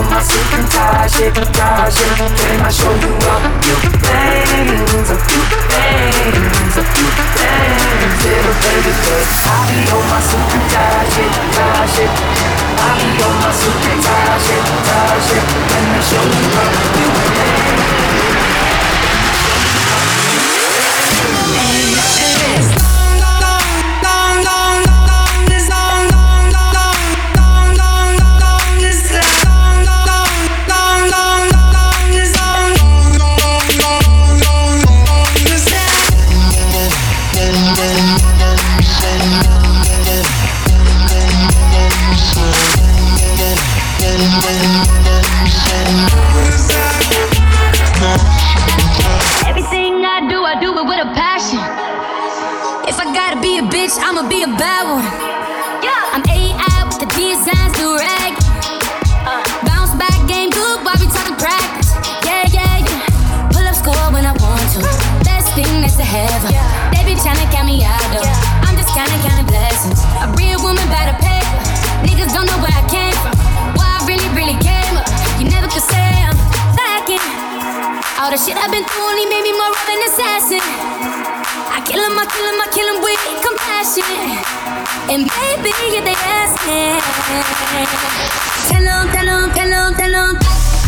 on my second logic, logic. Can I show you a few things, a few things, a few things, little baby? Cause I be on my second logic, logic. I be on my second logic, logic. Can I show you a few things? Hey, hey, hey. Bitch, I'ma be a bad one. I'm AI with the designs, do rag. Uh. Bounce back, game good, while we talking practice. Yeah, yeah, yeah. Pull up score when I want to. Best thing that's to heaven. They be tryna count me out though. I'm just kinda counting blessings. A real woman by the paper. Niggas don't know where I came from. Why I really, really came up. You never could say I'm. All the shit I've been through only made me more of an assassin. I kill him, I kill him, I kill him with compassion. And baby, if they ask me, tell them, tell them, tell tell.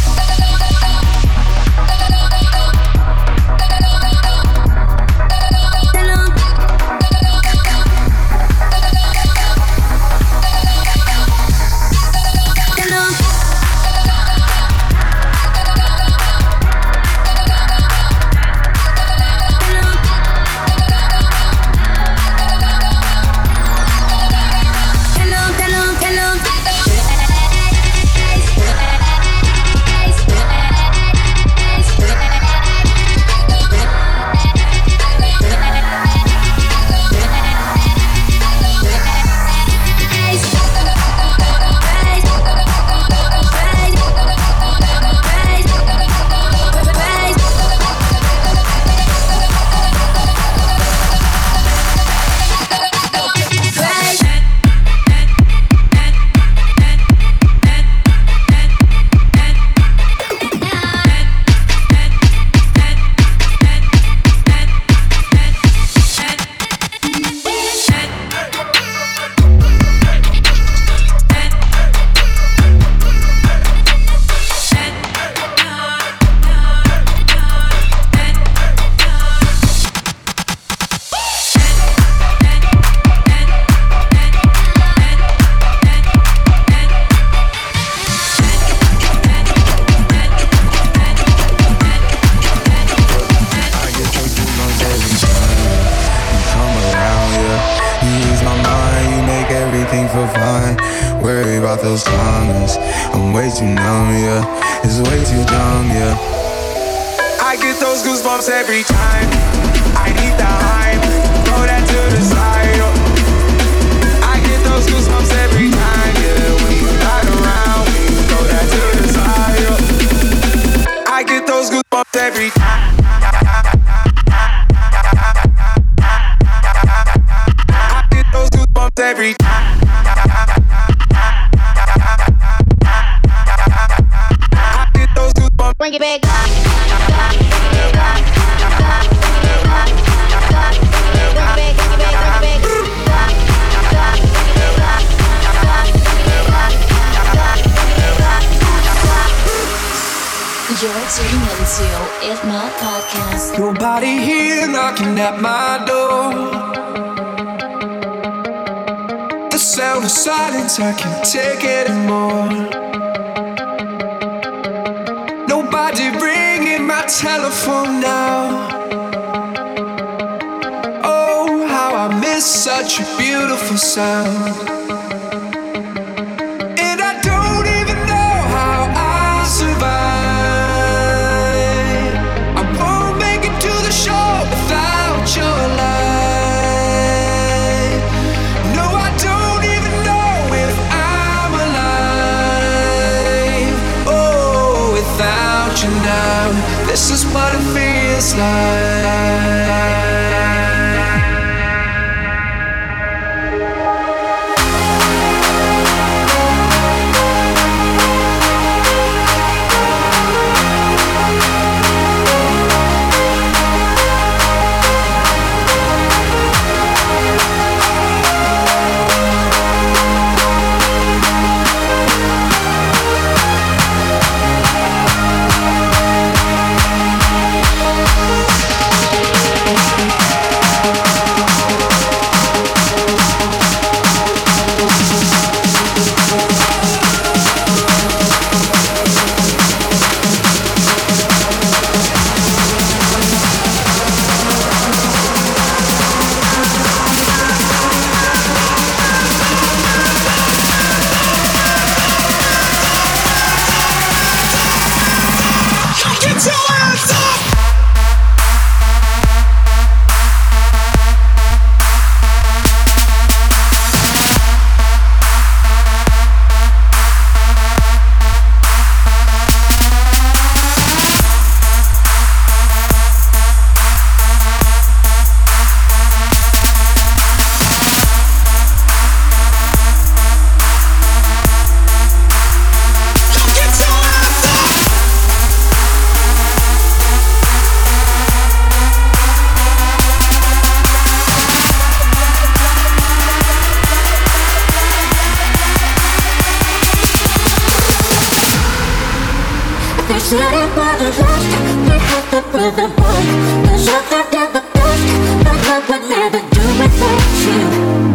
Numb, yeah. It's way too dumb, yeah. I get those goosebumps every time. I need the hype, throw that to the side. oh. I get those goosebumps every time, yeah. When you're around, when throw that to the side. oh. I get those goosebumps every time. I get those goosebumps every time. Bring it back. You're tuning into If My Podcast. Your body here knocking at my door. The sound of silence, I can't take it anymore. Nobody ringing my telephone now. Oh, how I miss such a beautiful sound. Slide. I thought the love would never do without you.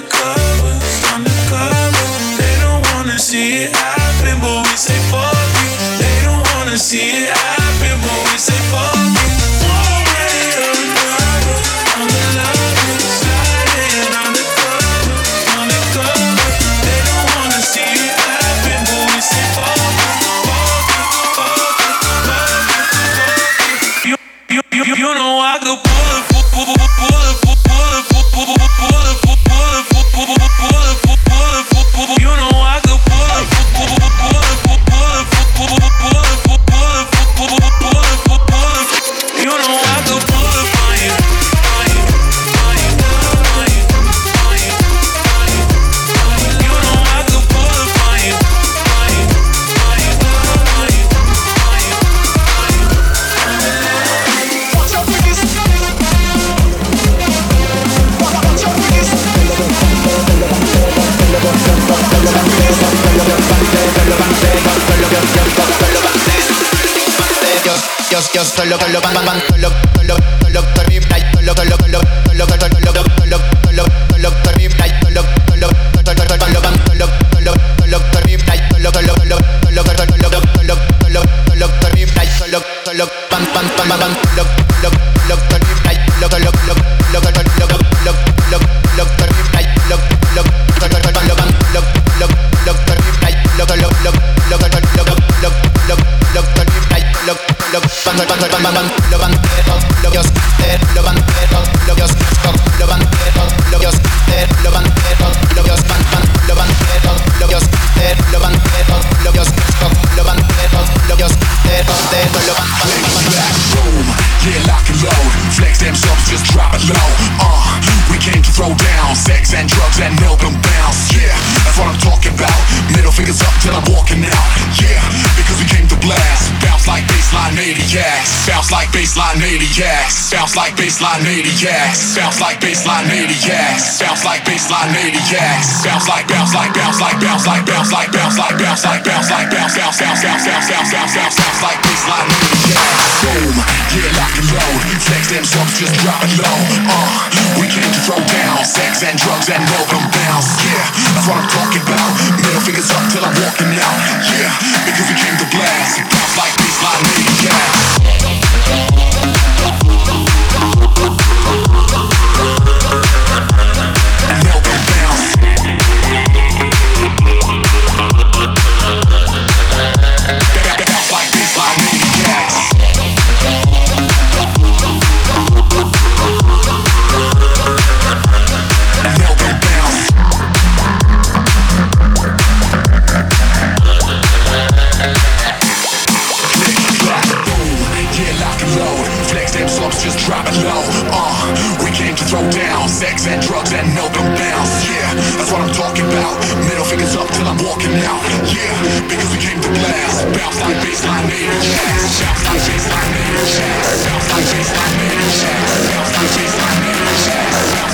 the car. los banderos, los it feels like. baseline maniacs. Bounce like baseline maniacs. Bounce like baseline maniacs. Bounce like bounce like bounce like bounce like bounce like bounce like bounce like bounce like bounce bounce bounce bounce bounce bounce bounce bounce bounce like baseline maniacs. Boom, yeah, lock and load. Flex them subs, just drop it low. Uh, we came to throw down sex and drugs and welcome bounce. Yeah, that's what I'm talking about. Middle fingers up till I'm walking out. Yeah, because we came to blast. Bounce like baseline maniacs. Dance. sex and drugs and no bounds. Yeah, that's what I'm talking about. Middle fingers up till I'm walking out. Yeah, because we came to blast. Bounce like baseline, baby. Bounce like baseline, baby. Bounce like. Bounce like.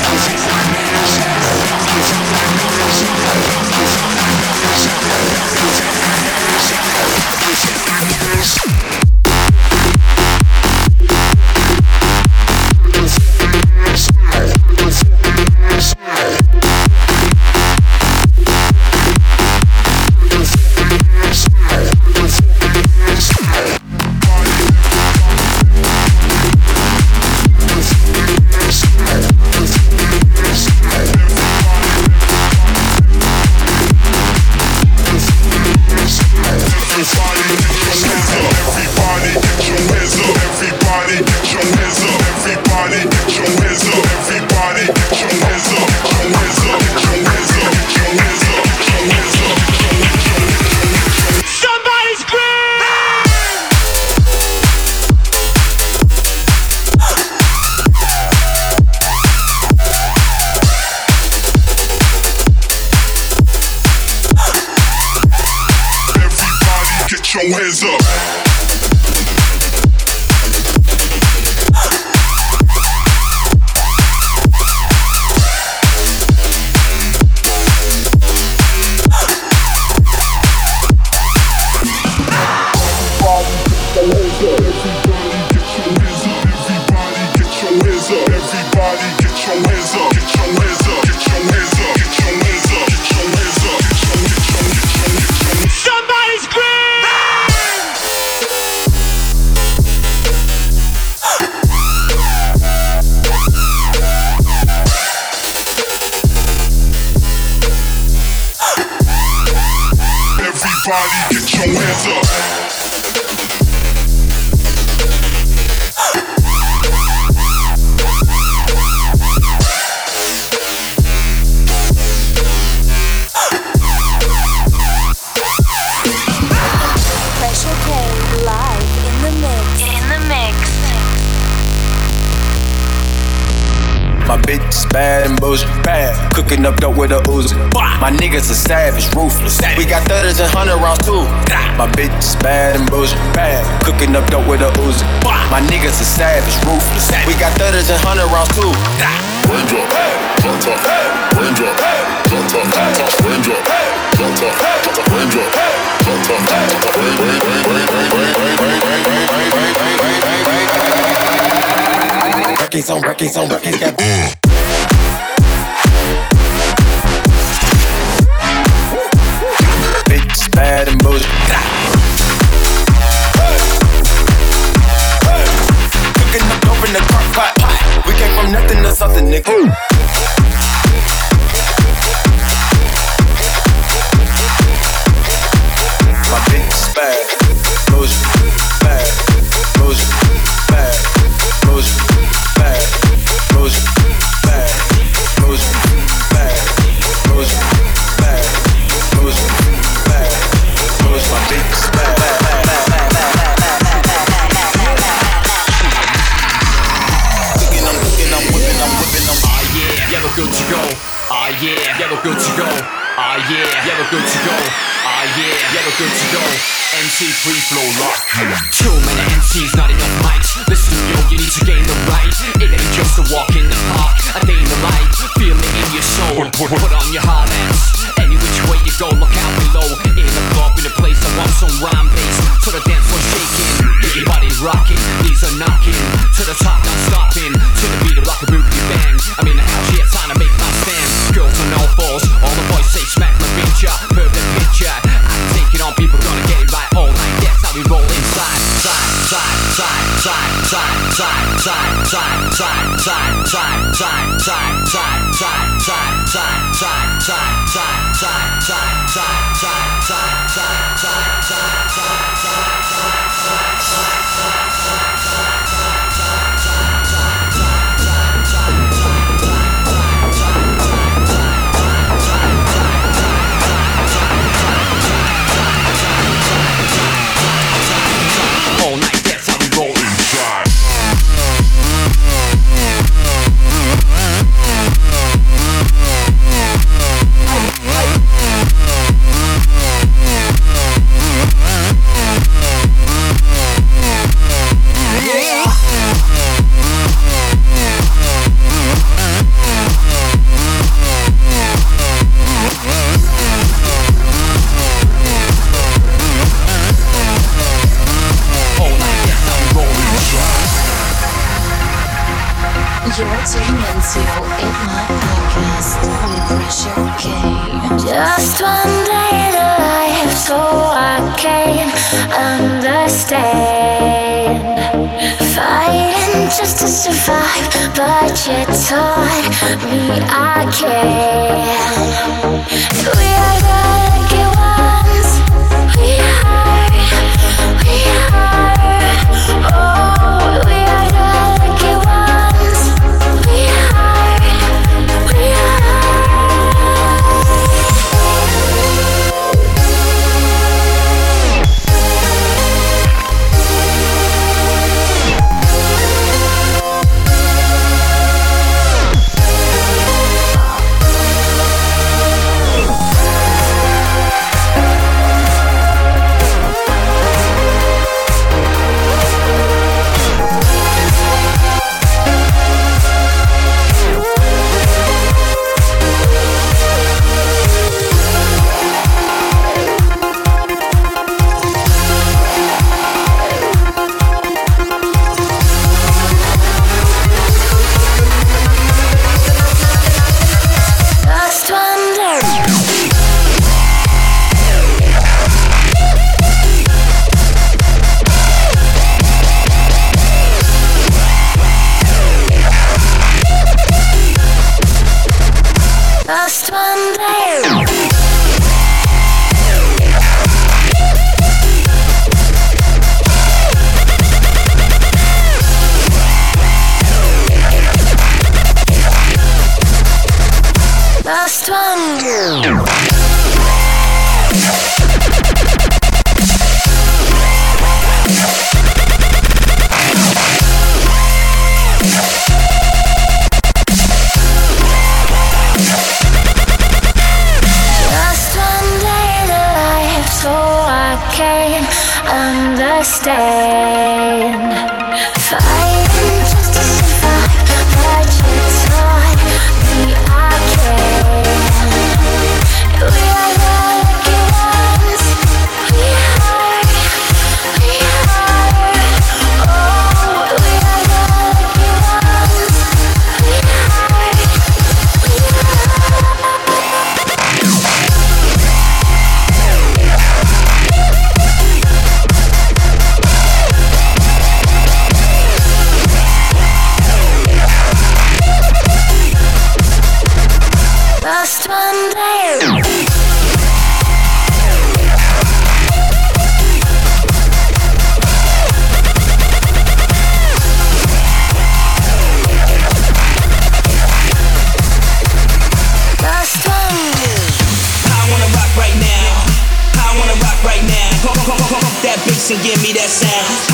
That sound.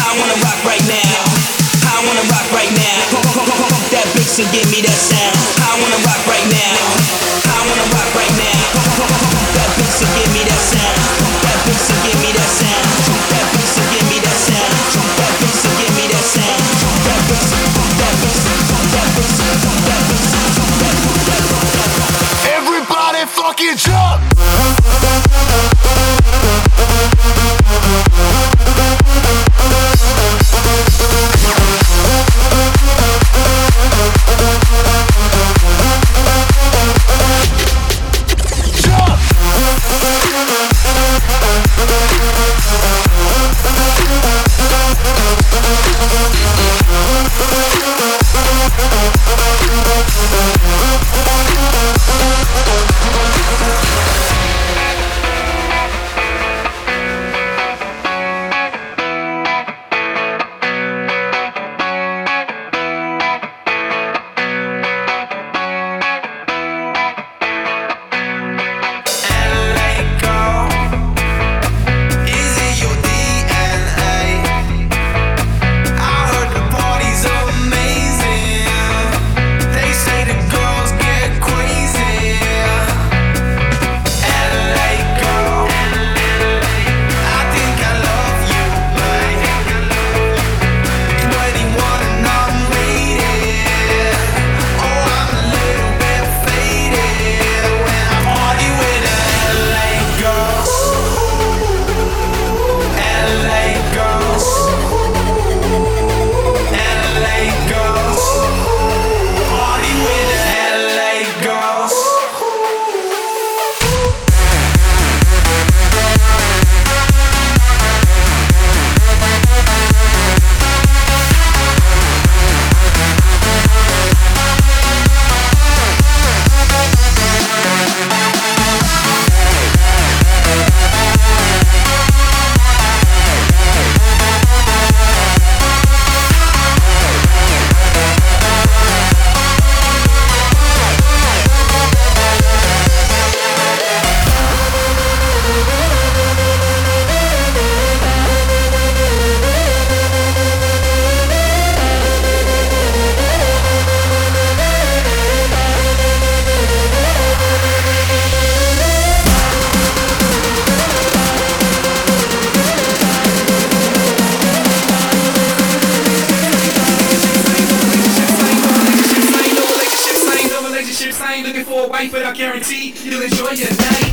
But I guarantee you'll enjoy your night.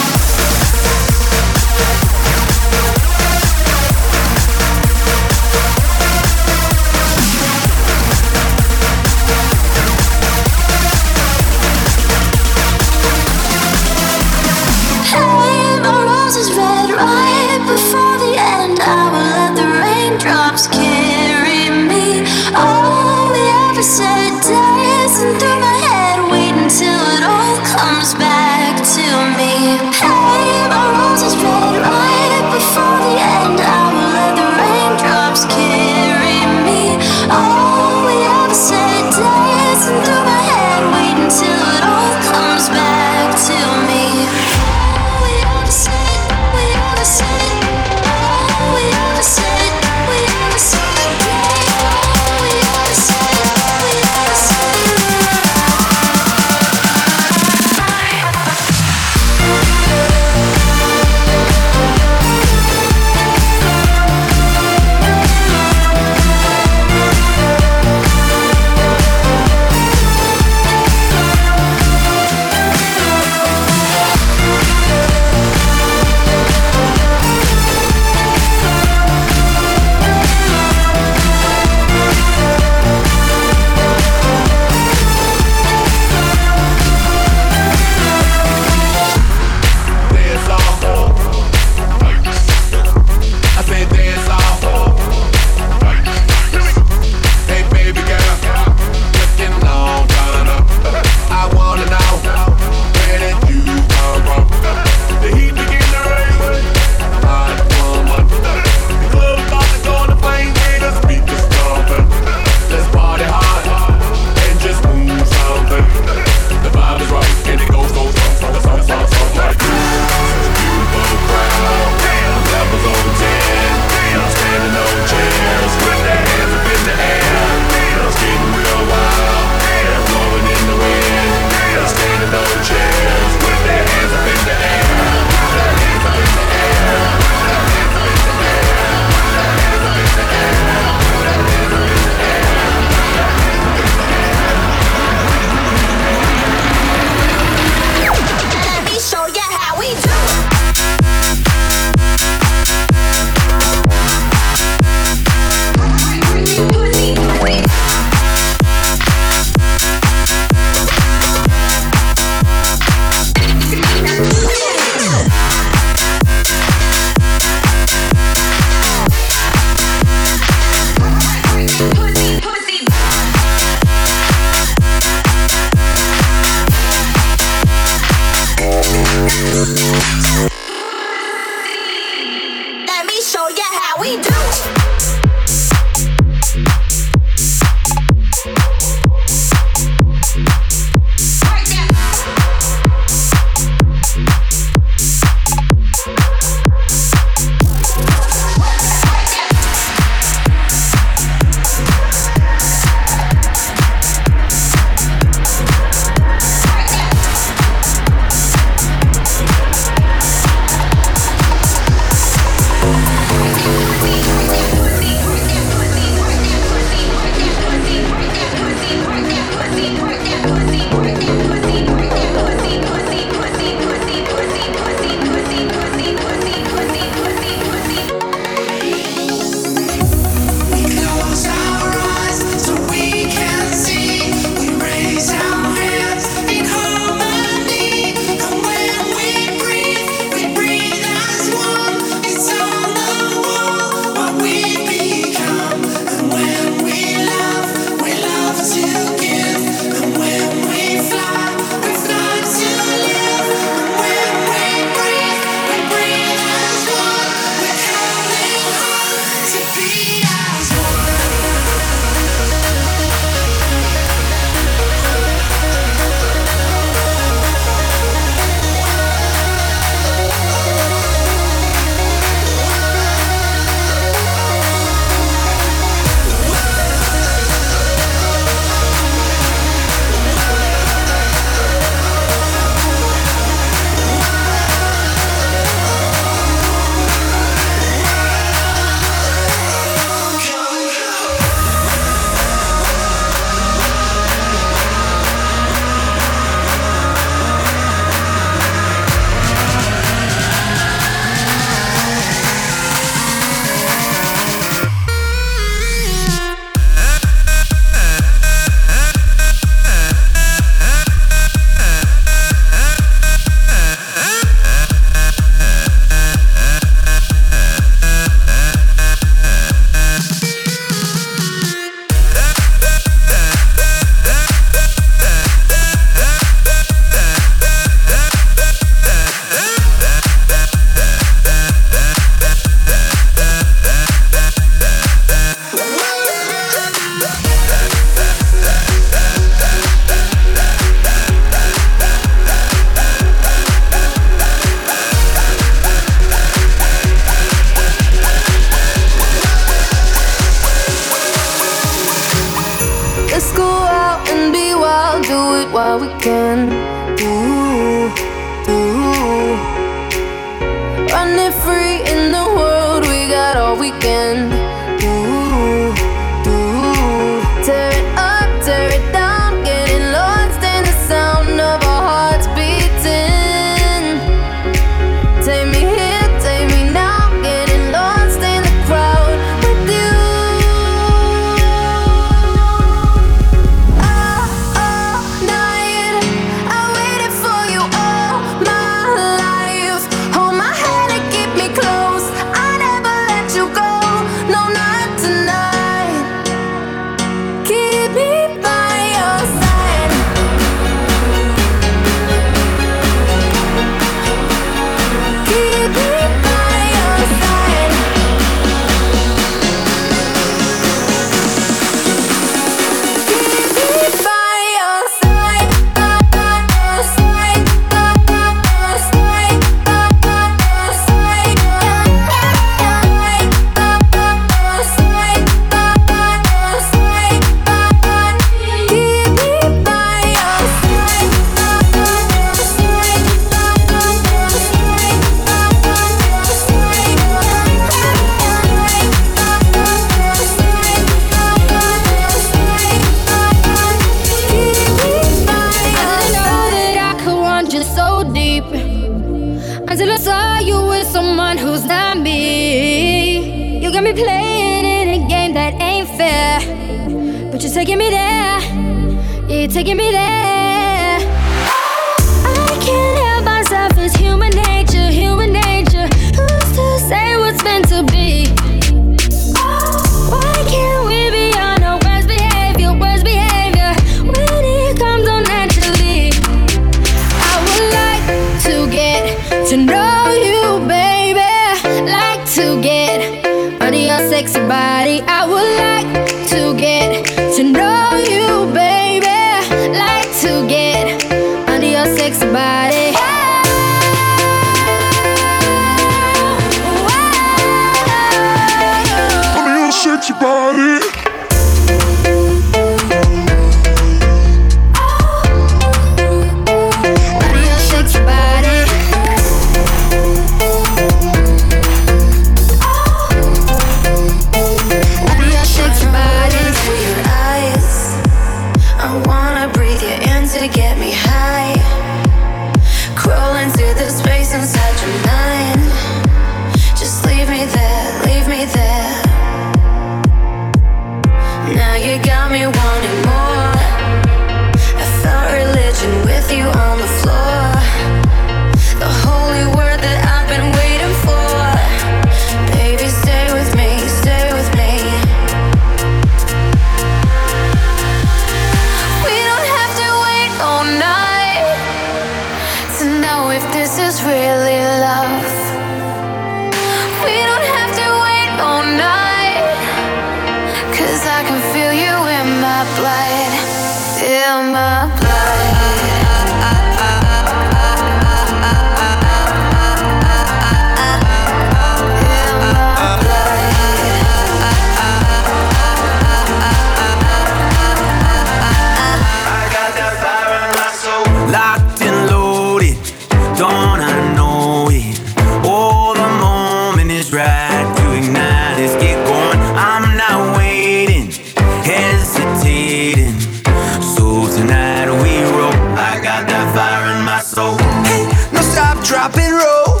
So, Hey, no stop, drop and roll.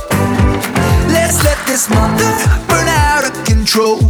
Let's let this mother burn out of control.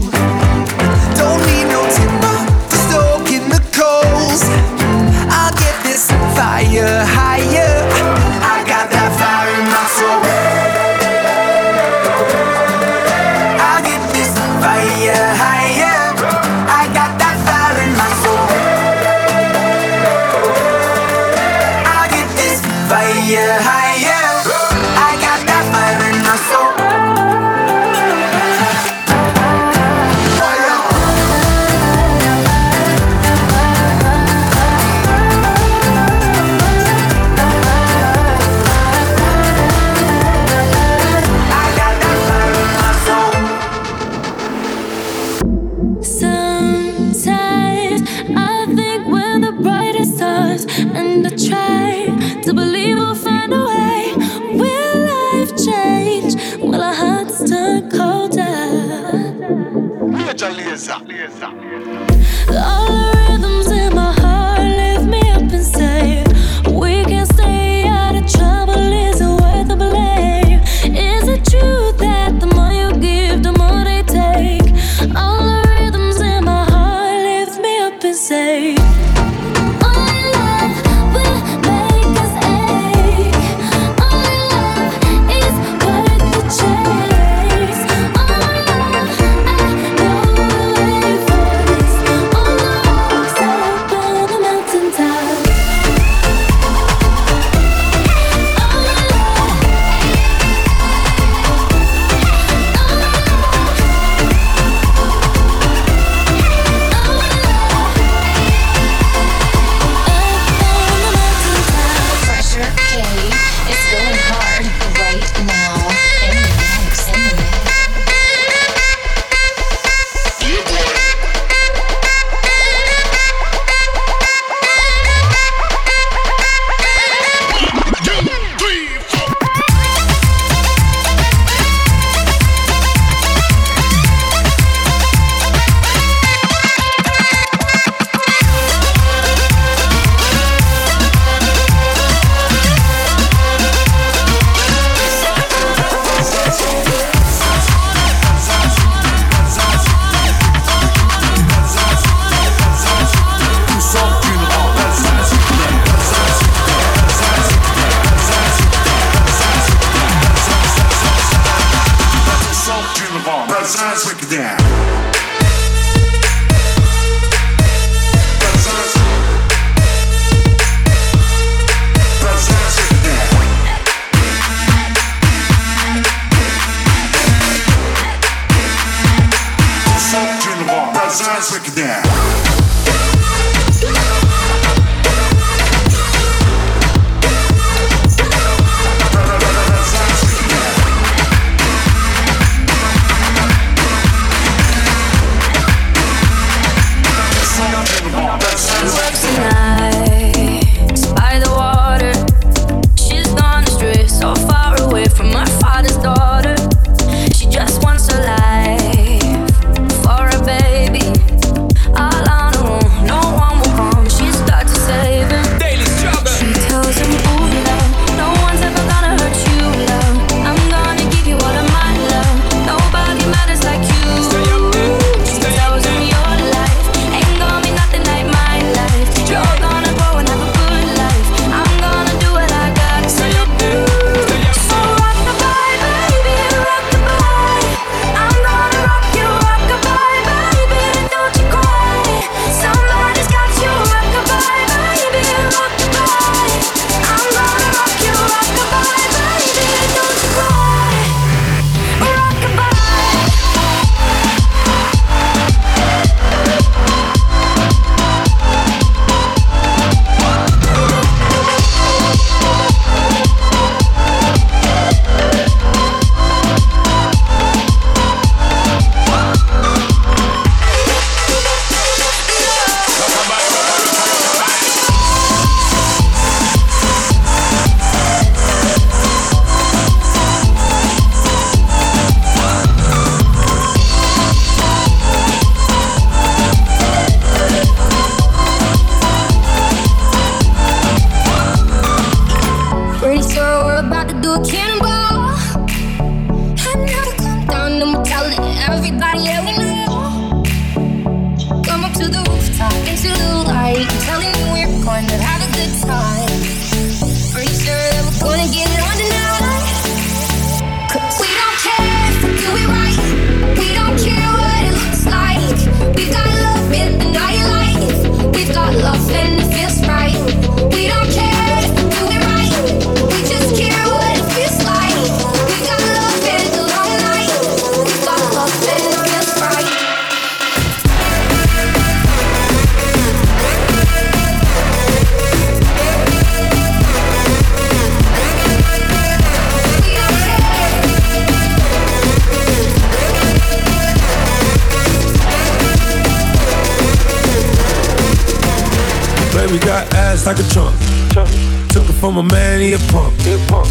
A man, he a punk.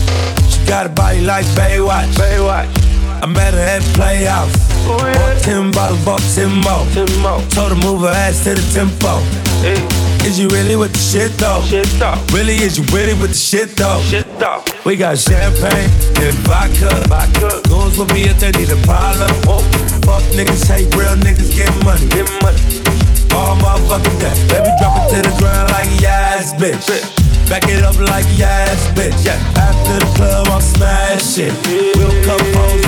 She got a body like Baywatch. Baywatch. I met her at Playhouse. Bought ten bottles, bought ten more. Told her move her ass to the tempo. Is you really with the shit though? Shit though. Really, is you really with the shit though? Shit though. We got champagne and vodka. Vodka. Goons with me if they need a problem. Fuck niggas, hate real niggas, get money. Get money. All motherfucking day. Baby, drop it to the ground like yes, bitch. Back it up like yes, bitch. Yeah. After the club, I'll smash it. We'll come home,